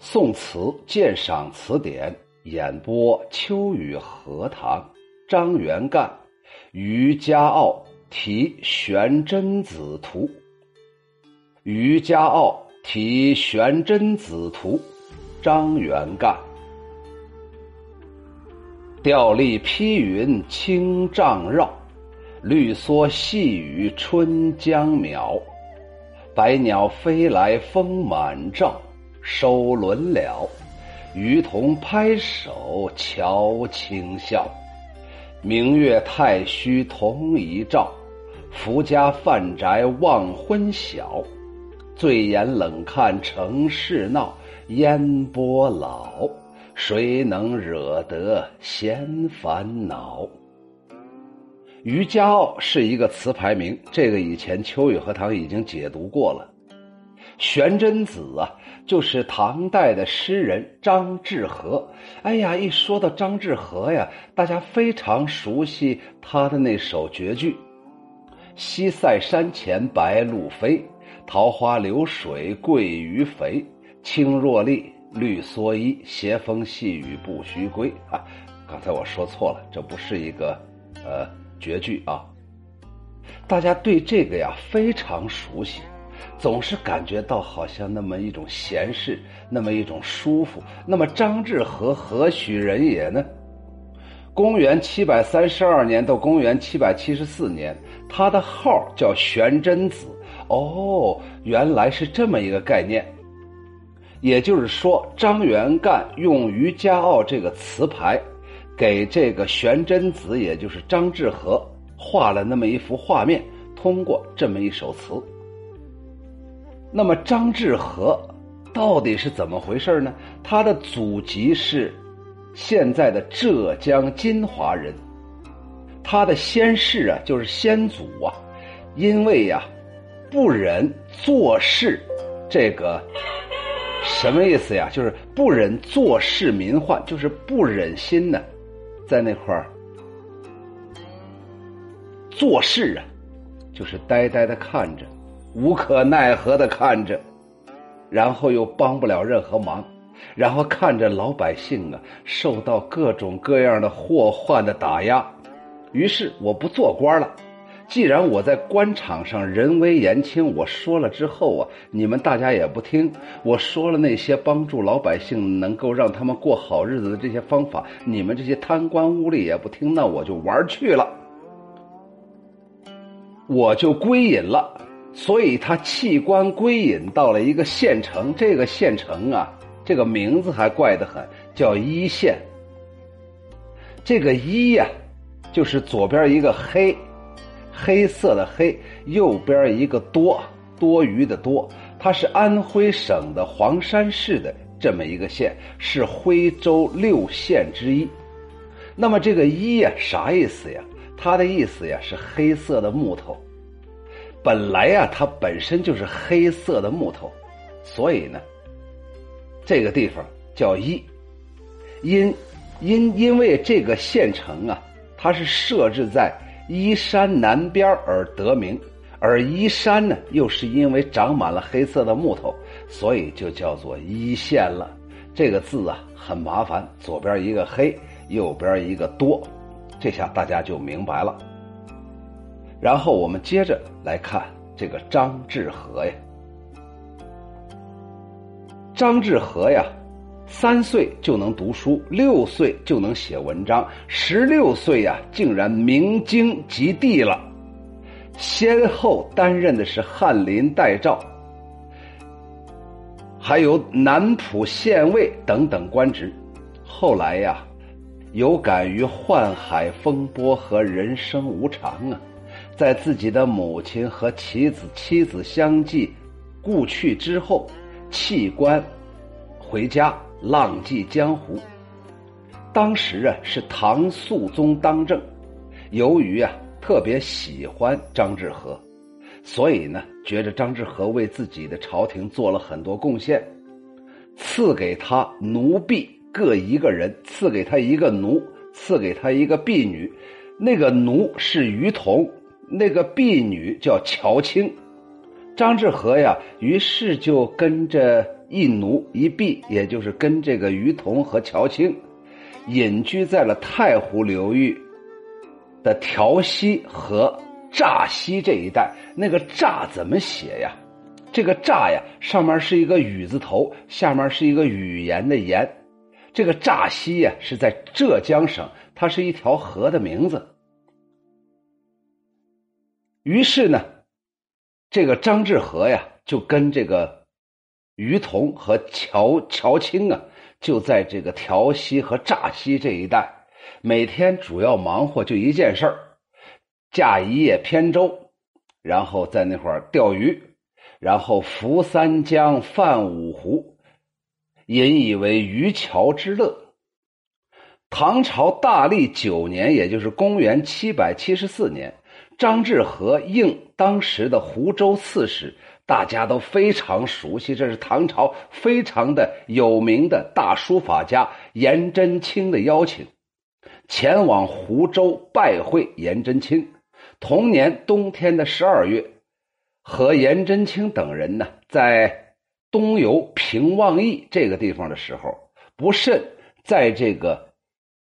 宋词鉴赏词典演播：秋雨荷塘，张元干，于家傲题玄真子图。于家傲题玄真子图，张元干。吊笠披云青嶂绕，绿蓑细雨春江苗。百鸟飞来风满罩。收轮了，渔童拍手瞧清笑。明月太虚同一照，福家饭宅望昏晓。醉眼冷看城市闹，烟波老，谁能惹得闲烦恼？渔家傲是一个词牌名，这个以前秋雨荷塘已经解读过了。玄真子啊，就是唐代的诗人张志和。哎呀，一说到张志和呀，大家非常熟悉他的那首绝句：“西塞山前白鹭飞，桃花流水鳜鱼肥。青箬笠，绿蓑衣，斜风细雨不须归。”啊，刚才我说错了，这不是一个呃绝句啊。大家对这个呀非常熟悉。总是感觉到好像那么一种闲适，那么一种舒服。那么张志和何许人也呢？公元七百三十二年到公元七百七十四年，他的号叫玄真子。哦，原来是这么一个概念。也就是说，张元干用于家傲这个词牌，给这个玄真子，也就是张志和画了那么一幅画面，通过这么一首词。那么张志和到底是怎么回事呢？他的祖籍是现在的浙江金华人，他的先世啊，就是先祖啊，因为呀不忍做事，这个什么意思呀？就是不忍坐视民患，就是不忍心呢，在那块儿做事啊，就是呆呆的看着。无可奈何的看着，然后又帮不了任何忙，然后看着老百姓啊受到各种各样的祸患的打压，于是我不做官了。既然我在官场上人微言轻，我说了之后啊，你们大家也不听。我说了那些帮助老百姓能够让他们过好日子的这些方法，你们这些贪官污吏也不听，那我就玩去了，我就归隐了。所以他弃官归隐到了一个县城，这个县城啊，这个名字还怪得很，叫一县。这个一呀，就是左边一个黑，黑色的黑，右边一个多，多余的多。它是安徽省的黄山市的这么一个县，是徽州六县之一。那么这个一呀，啥意思呀？它的意思呀，是黑色的木头。本来呀，它本身就是黑色的木头，所以呢，这个地方叫一。因因因为这个县城啊，它是设置在依山南边而得名，而依山呢，又是因为长满了黑色的木头，所以就叫做依县了。这个字啊，很麻烦，左边一个黑，右边一个多，这下大家就明白了。然后我们接着来看这个张志和呀。张志和呀，三岁就能读书，六岁就能写文章，十六岁呀，竟然明经及第了。先后担任的是翰林待诏，还有南浦县尉等等官职。后来呀，有感于宦海风波和人生无常啊。在自己的母亲和妻子妻子相继故去之后，弃官回家浪迹江湖。当时啊是唐肃宗当政，由于啊特别喜欢张志和，所以呢觉着张志和为自己的朝廷做了很多贡献，赐给他奴婢各一个人，赐给他一个奴，赐给他一个婢女，那个奴是于童。那个婢女叫乔青，张志和呀，于是就跟着一奴一婢，也就是跟这个于同和乔青隐居在了太湖流域的调溪和乍溪这一带。那个乍怎么写呀？这个乍呀，上面是一个雨字头，下面是一个语言的言。这个乍溪呀，是在浙江省，它是一条河的名字。于是呢，这个张志和呀，就跟这个于同和乔乔青啊，就在这个调溪和乍溪这一带，每天主要忙活就一件事儿：驾一叶扁舟，然后在那块儿钓鱼，然后浮三江，泛五湖，引以为渔樵之乐。唐朝大历九年，也就是公元七百七十四年。张志和应当时的湖州刺史，大家都非常熟悉，这是唐朝非常的有名的大书法家颜真卿的邀请，前往湖州拜会颜真卿。同年冬天的十二月，和颜真卿等人呢，在东游平望驿这个地方的时候，不慎在这个。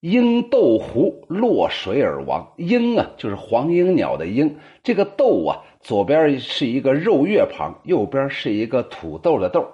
鹰斗湖落水而亡。鹰啊，就是黄莺鸟的鹰。这个斗啊，左边是一个肉月旁，右边是一个土豆的豆。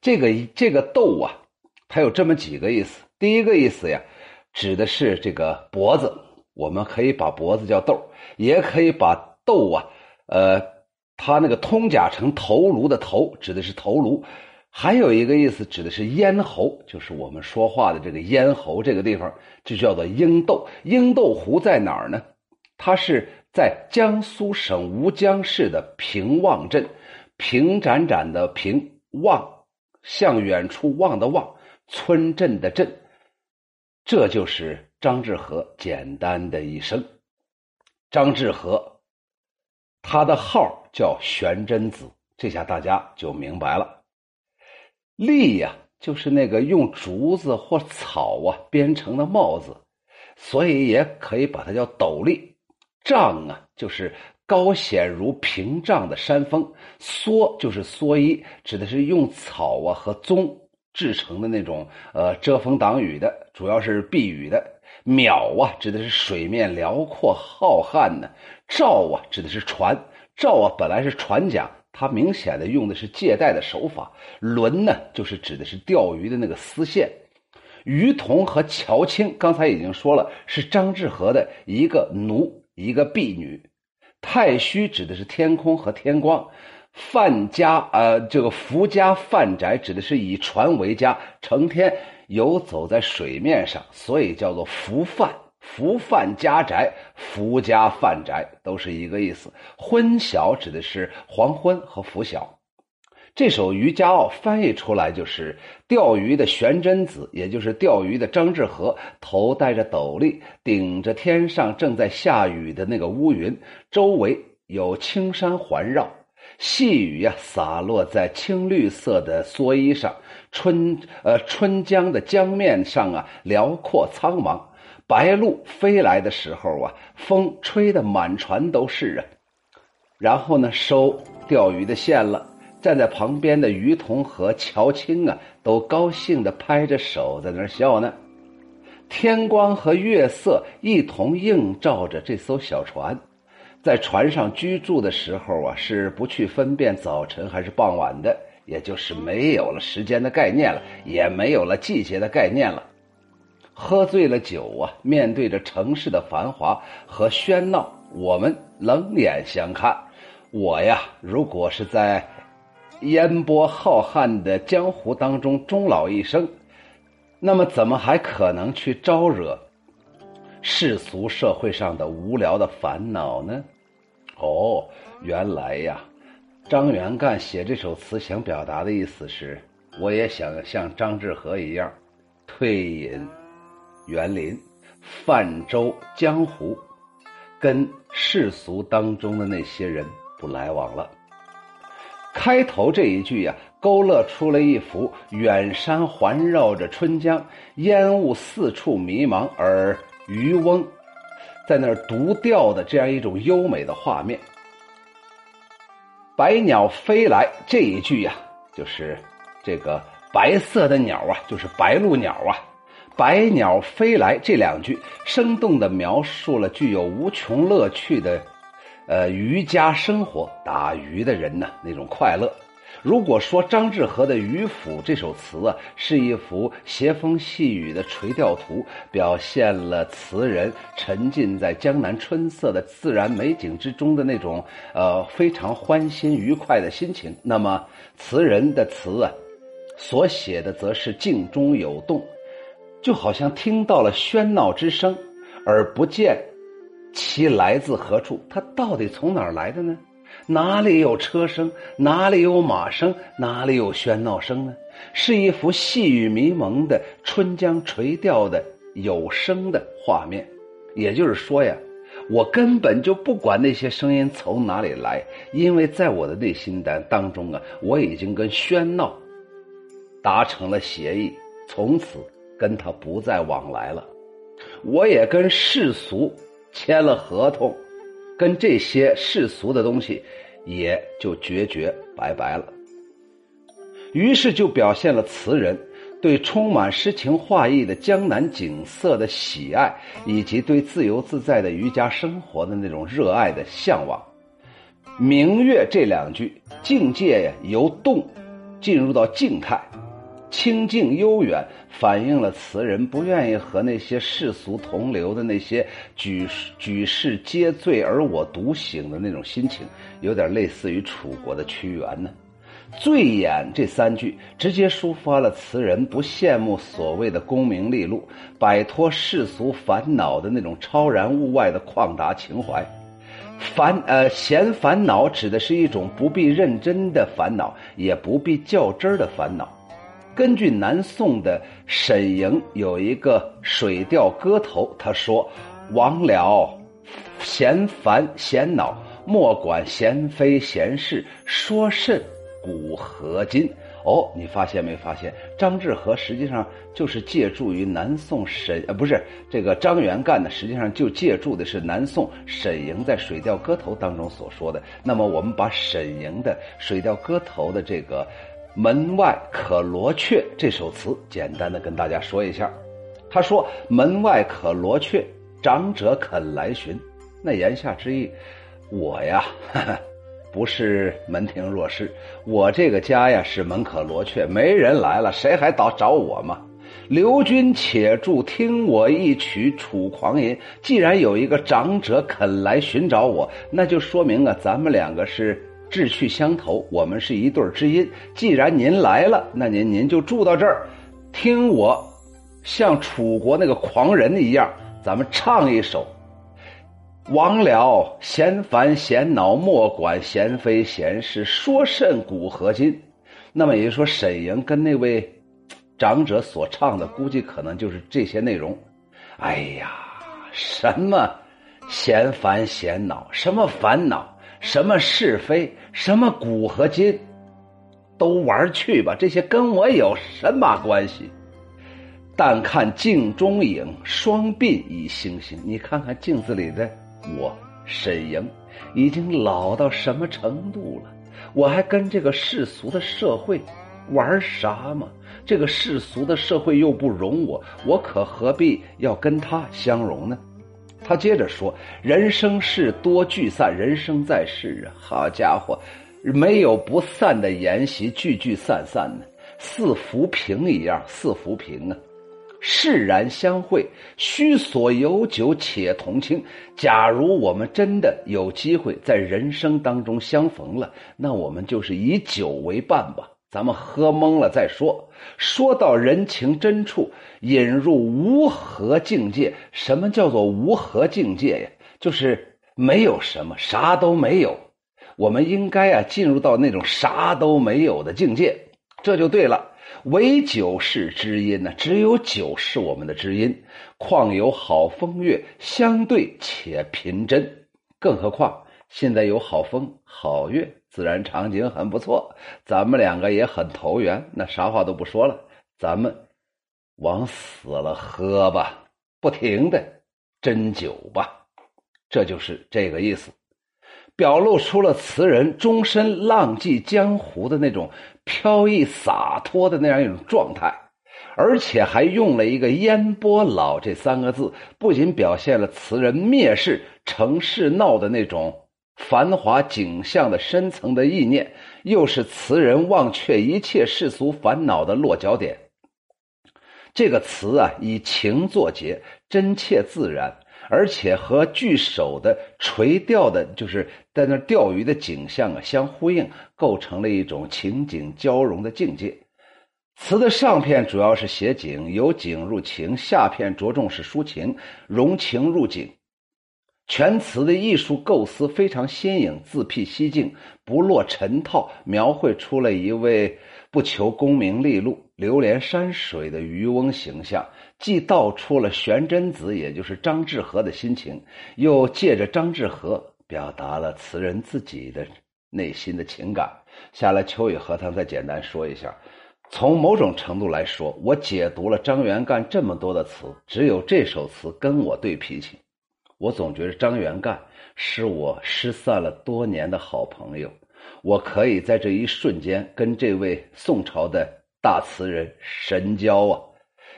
这个这个斗啊，它有这么几个意思。第一个意思呀，指的是这个脖子，我们可以把脖子叫斗，也可以把斗啊，呃，它那个通假成头颅的头，指的是头颅。还有一个意思，指的是咽喉，就是我们说话的这个咽喉这个地方，就叫做鹰斗。鹰斗湖在哪儿呢？它是在江苏省吴江市的平望镇，平展展的平望，向远处望的望，村镇的镇。这就是张志和简单的一生。张志和，他的号叫玄真子，这下大家就明白了。笠呀，就是那个用竹子或草啊编成的帽子，所以也可以把它叫斗笠。帐啊，就是高显如屏障的山峰。蓑就是蓑衣，指的是用草啊和棕制成的那种呃遮风挡雨的，主要是避雨的。淼啊，指的是水面辽阔浩瀚的。棹啊，指的是船。棹啊，本来是船桨。它明显的用的是借贷的手法，轮呢就是指的是钓鱼的那个丝线。于同和乔青刚才已经说了，是张志和的一个奴一个婢女。太虚指的是天空和天光。范家呃，这个福家范宅指的是以船为家，成天游走在水面上，所以叫做福范。福范家宅，福家范宅都是一个意思。昏晓指的是黄昏和拂晓。这首《渔家傲》翻译出来就是钓鱼的玄真子，也就是钓鱼的张志和，头戴着斗笠，顶着天上正在下雨的那个乌云，周围有青山环绕，细雨呀洒落在青绿色的蓑衣上。春呃春江的江面上啊，辽阔苍茫。白鹭飞来的时候啊，风吹得满船都是啊。然后呢，收钓鱼的线了。站在旁边的于同和乔青啊，都高兴的拍着手在那儿笑呢。天光和月色一同映照着这艘小船，在船上居住的时候啊，是不去分辨早晨还是傍晚的，也就是没有了时间的概念了，也没有了季节的概念了。喝醉了酒啊，面对着城市的繁华和喧闹，我们冷眼相看。我呀，如果是在烟波浩瀚的江湖当中终老一生，那么怎么还可能去招惹世俗社会上的无聊的烦恼呢？哦，原来呀，张元干写这首词想表达的意思是，我也想像张志和一样退隐。园林、泛舟江湖，跟世俗当中的那些人不来往了。开头这一句呀，勾勒出了一幅远山环绕着春江，烟雾四处迷茫，而渔翁在那儿独钓的这样一种优美的画面。百鸟飞来这一句呀，就是这个白色的鸟啊，就是白鹭鸟啊，百鸟飞来这两句，生动地描述了具有无穷乐趣的，呃，渔家生活，打鱼的人呢那种快乐。如果说张志和的《渔府》这首词啊，是一幅斜风细雨的垂钓图，表现了词人沉浸在江南春色的自然美景之中的那种呃非常欢欣愉快的心情，那么词人的词啊，所写的则是静中有动，就好像听到了喧闹之声，而不见其来自何处，它到底从哪儿来的呢？哪里有车声？哪里有马声？哪里有喧闹声呢？是一幅细雨迷蒙的春江垂钓的有声的画面。也就是说呀，我根本就不管那些声音从哪里来，因为在我的内心当当中啊，我已经跟喧闹达成了协议，从此跟他不再往来了。我也跟世俗签了合同。跟这些世俗的东西，也就决绝拜拜了。于是就表现了词人对充满诗情画意的江南景色的喜爱，以及对自由自在的渔家生活的那种热爱的向往。明月这两句，境界呀由动进入到静态。清静悠远，反映了词人不愿意和那些世俗同流的那些举举世皆醉而我独醒的那种心情，有点类似于楚国的屈原呢。醉眼这三句直接抒发了词人不羡慕所谓的功名利禄，摆脱世俗烦恼的那种超然物外的旷达情怀。烦呃闲烦恼指的是一种不必认真的烦恼，也不必较真儿的烦恼。根据南宋的沈莹有一个《水调歌头》，他说：“王了嫌烦嫌恼，莫管闲非闲事，说甚古何今？”哦，你发现没发现？张志和实际上就是借助于南宋沈呃，不是这个张元干的，实际上就借助的是南宋沈莹在《水调歌头》当中所说的。那么，我们把沈莹的《水调歌头》的这个。门外可罗雀这首词，简单的跟大家说一下。他说：“门外可罗雀，长者肯来寻。”那言下之意，我呀，不是门庭若市，我这个家呀是门可罗雀，没人来了，谁还找找我嘛？刘君且住，听我一曲《楚狂吟》。既然有一个长者肯来寻找我，那就说明啊，咱们两个是。志趣相投，我们是一对知音。既然您来了，那您您就住到这儿，听我像楚国那个狂人一样，咱们唱一首。王了闲烦闲恼，莫管闲非闲事，说甚古和今？那么也就是说，沈莹跟那位长者所唱的，估计可能就是这些内容。哎呀，什么闲烦闲恼，什么烦恼？什么是非，什么古和今，都玩去吧，这些跟我有什么关系？但看镜中影，双鬓已星星。你看看镜子里的我，沈莹，已经老到什么程度了？我还跟这个世俗的社会玩啥嘛？这个世俗的社会又不容我，我可何必要跟他相容呢？他接着说：“人生事多聚散，人生在世啊，好家伙，没有不散的筵席，聚聚散散的，似浮萍一样，似浮萍啊。释然相会，须所有酒，且同庆。假如我们真的有机会在人生当中相逢了，那我们就是以酒为伴吧。”咱们喝懵了再说。说到人情真处，引入无和境界。什么叫做无和境界呀？就是没有什么，啥都没有。我们应该啊，进入到那种啥都没有的境界，这就对了。唯酒是知音呢，只有酒是我们的知音。况有好风月，相对且平真。更何况现在有好风好月。自然场景很不错，咱们两个也很投缘，那啥话都不说了，咱们往死了喝吧，不停的斟酒吧，这就是这个意思，表露出了词人终身浪迹江湖的那种飘逸洒脱的那样一种状态，而且还用了一个“烟波老”这三个字，不仅表现了词人蔑视城市闹的那种繁华景象的深层的意念，又是词人忘却一切世俗烦恼的落脚点。这个词啊，以情作结，真切自然。而且和句首的垂钓的，就是在那钓鱼的景象啊相呼应，构成了一种情景交融的境界。词的上片主要是写景，由景入情；下片着重是抒情，融情入景。全词的艺术构思非常新颖，自辟蹊径，不落尘套，描绘出了一位不求功名利禄、流连山水的渔翁形象。既道出了玄真子，也就是张志和的心情，又借着张志和表达了词人自己的内心的情感。下来，秋雨荷塘再简单说一下。从某种程度来说，我解读了张元干这么多的词，只有这首词跟我对脾气。我总觉得张元干是我失散了多年的好朋友，我可以在这一瞬间跟这位宋朝的大词人神交啊。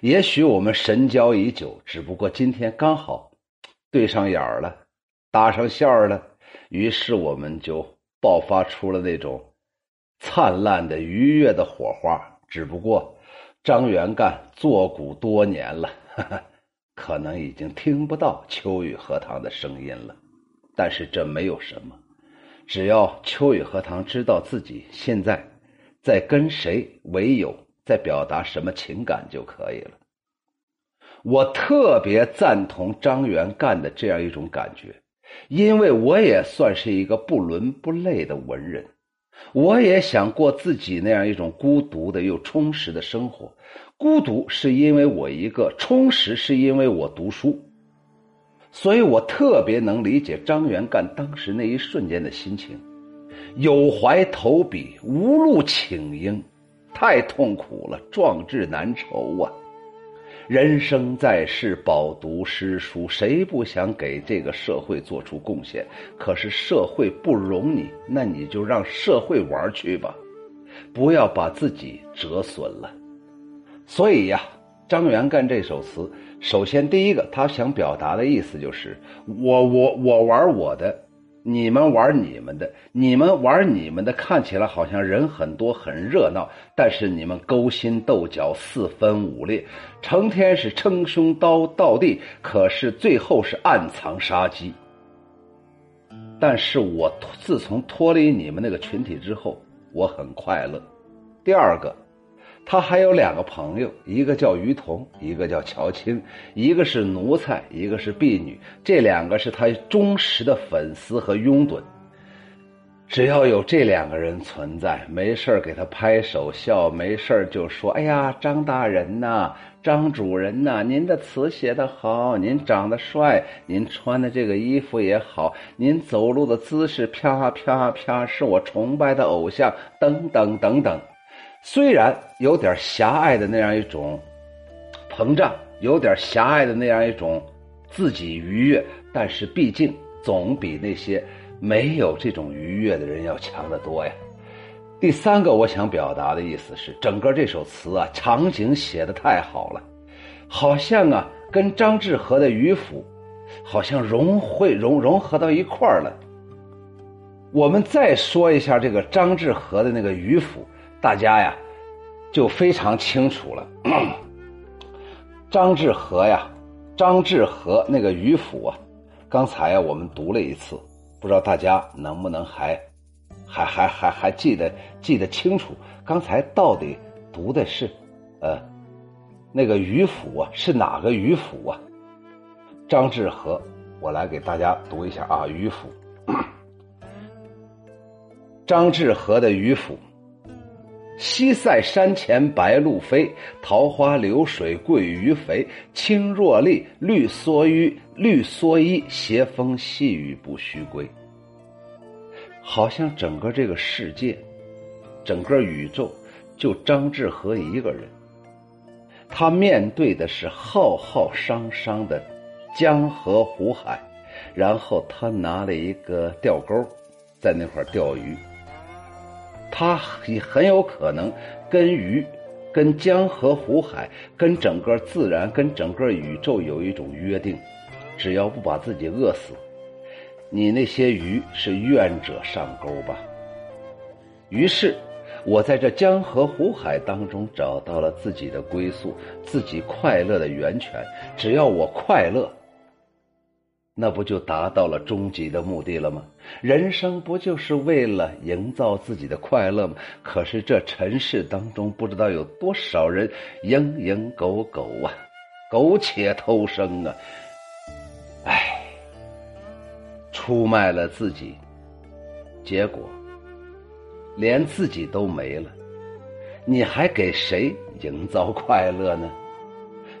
也许我们神交已久，只不过今天刚好对上眼儿了，搭上线儿了，于是我们就爆发出了那种灿烂的、愉悦的火花。只不过张元干作古多年了，可能已经听不到秋雨荷塘的声音了。但是这没有什么，只要秋雨荷塘知道自己现在在跟谁为友。在表达什么情感就可以了。我特别赞同张元干的这样一种感觉，因为我也算是一个不伦不类的文人，我也想过自己那样一种孤独的又充实的生活。孤独是因为我一个，充实是因为我读书，所以我特别能理解张元干当时那一瞬间的心情，有怀投笔，无路请缨。太痛苦了，壮志难酬啊！人生在世，饱读诗书，谁不想给这个社会做出贡献？可是社会不容你，那你就让社会玩去吧，不要把自己折损了。所以呀，张元干这首词，首先第一个，他想表达的意思就是：我我我玩我的。你们玩你们的，你们玩你们的，看起来好像人很多很热闹，但是你们勾心斗角、四分五裂，成天是称兄道道弟，可是最后是暗藏杀机。但是我自从脱离你们那个群体之后，我很快乐。第二个。他还有两个朋友，一个叫于彤，一个叫乔青，一个是奴才，一个是婢女。这两个是他忠实的粉丝和拥趸。只要有这两个人存在，没事给他拍手笑，没事就说：“哎呀，张大人呐，张主人呐，您的词写得好，您长得帅，您穿的这个衣服也好，您走路的姿势啪啪啪，是我崇拜的偶像，等等等等。”虽然有点狭隘的那样一种膨胀，有点狭隘的那样一种自己愉悦，但是毕竟总比那些没有这种愉悦的人要强得多呀。第三个我想表达的意思是，整个这首词啊，场景写的太好了，好像啊跟张志和的渔府好像融会融融合到一块儿了。我们再说一下这个张志和的那个渔府。大家呀，就非常清楚了。张志和呀，张志和那个渔府啊，刚才呀我们读了一次，不知道大家能不能还，还还还还记得记得清楚？刚才到底读的是，呃，那个渔府啊，是哪个渔府啊？张志和，我来给大家读一下啊，渔府。张志和的渔府。西塞山前白鹭飞，桃花流水鳜鱼肥。青箬笠，绿蓑衣，绿蓑衣，斜风细雨不须归。好像整个这个世界，整个宇宙，就张志和一个人。他面对的是浩浩汤汤的江河湖海，然后他拿了一个钓钩，在那块钓鱼。它也很有可能跟鱼、跟江河湖海、跟整个自然、跟整个宇宙有一种约定：只要不把自己饿死，你那些鱼是愿者上钩吧。于是。我在这江河湖海当中找到了自己的归宿，自己快乐的源泉。只要我快乐，那不就达到了终极的目的了吗？人生不就是为了营造自己的快乐吗？可是这尘世当中，不知道有多少人蝇营狗苟啊，苟且偷生啊！唉，出卖了自己，结果。连自己都没了，你还给谁营造快乐呢？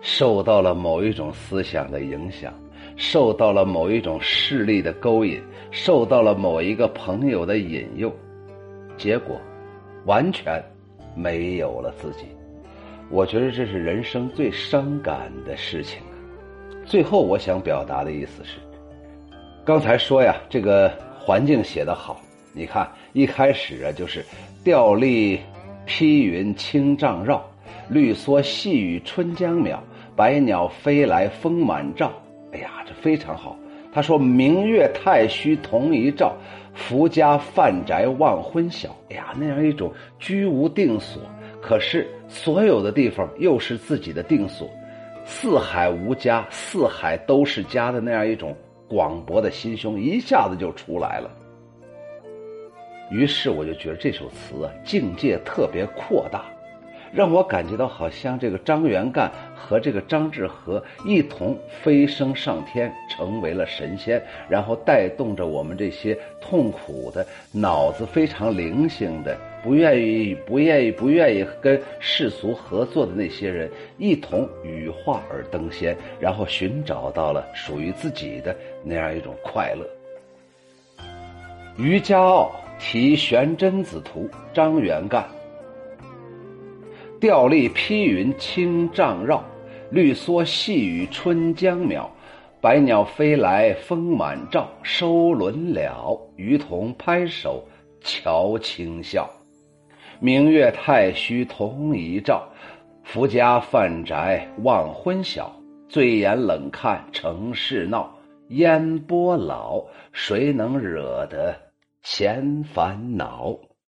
受到了某一种思想的影响，受到了某一种势力的勾引，受到了某一个朋友的引诱，结果完全没有了自己。我觉得这是人生最伤感的事情啊！最后我想表达的意思是，刚才说呀，这个环境写得好。你看，一开始啊，就是吊笠披云青嶂绕，绿蓑细雨春江渺，百鸟飞来风满罩。哎呀，这非常好。他说：“明月太虚同一照，福家泛宅望昏晓。”哎呀，那样一种居无定所，可是所有的地方又是自己的定所，四海无家，四海都是家的那样一种广博的心胸，一下子就出来了。于是我就觉得这首词啊，境界特别扩大，让我感觉到好像这个张元干和这个张志和一同飞升上天，成为了神仙，然后带动着我们这些痛苦的、脑子非常灵性的、不愿意、不愿意、不愿意跟世俗合作的那些人，一同羽化而登仙，然后寻找到了属于自己的那样一种快乐。于家傲。题玄真子图，张元干。吊笠披云青嶂绕，绿蓑细雨春江渺。百鸟飞来风满罩，收轮了，鱼童拍手瞧清笑。明月太虚同一照，福家饭宅望昏晓。醉眼冷看城市闹，烟波老，谁能惹得？闲烦恼。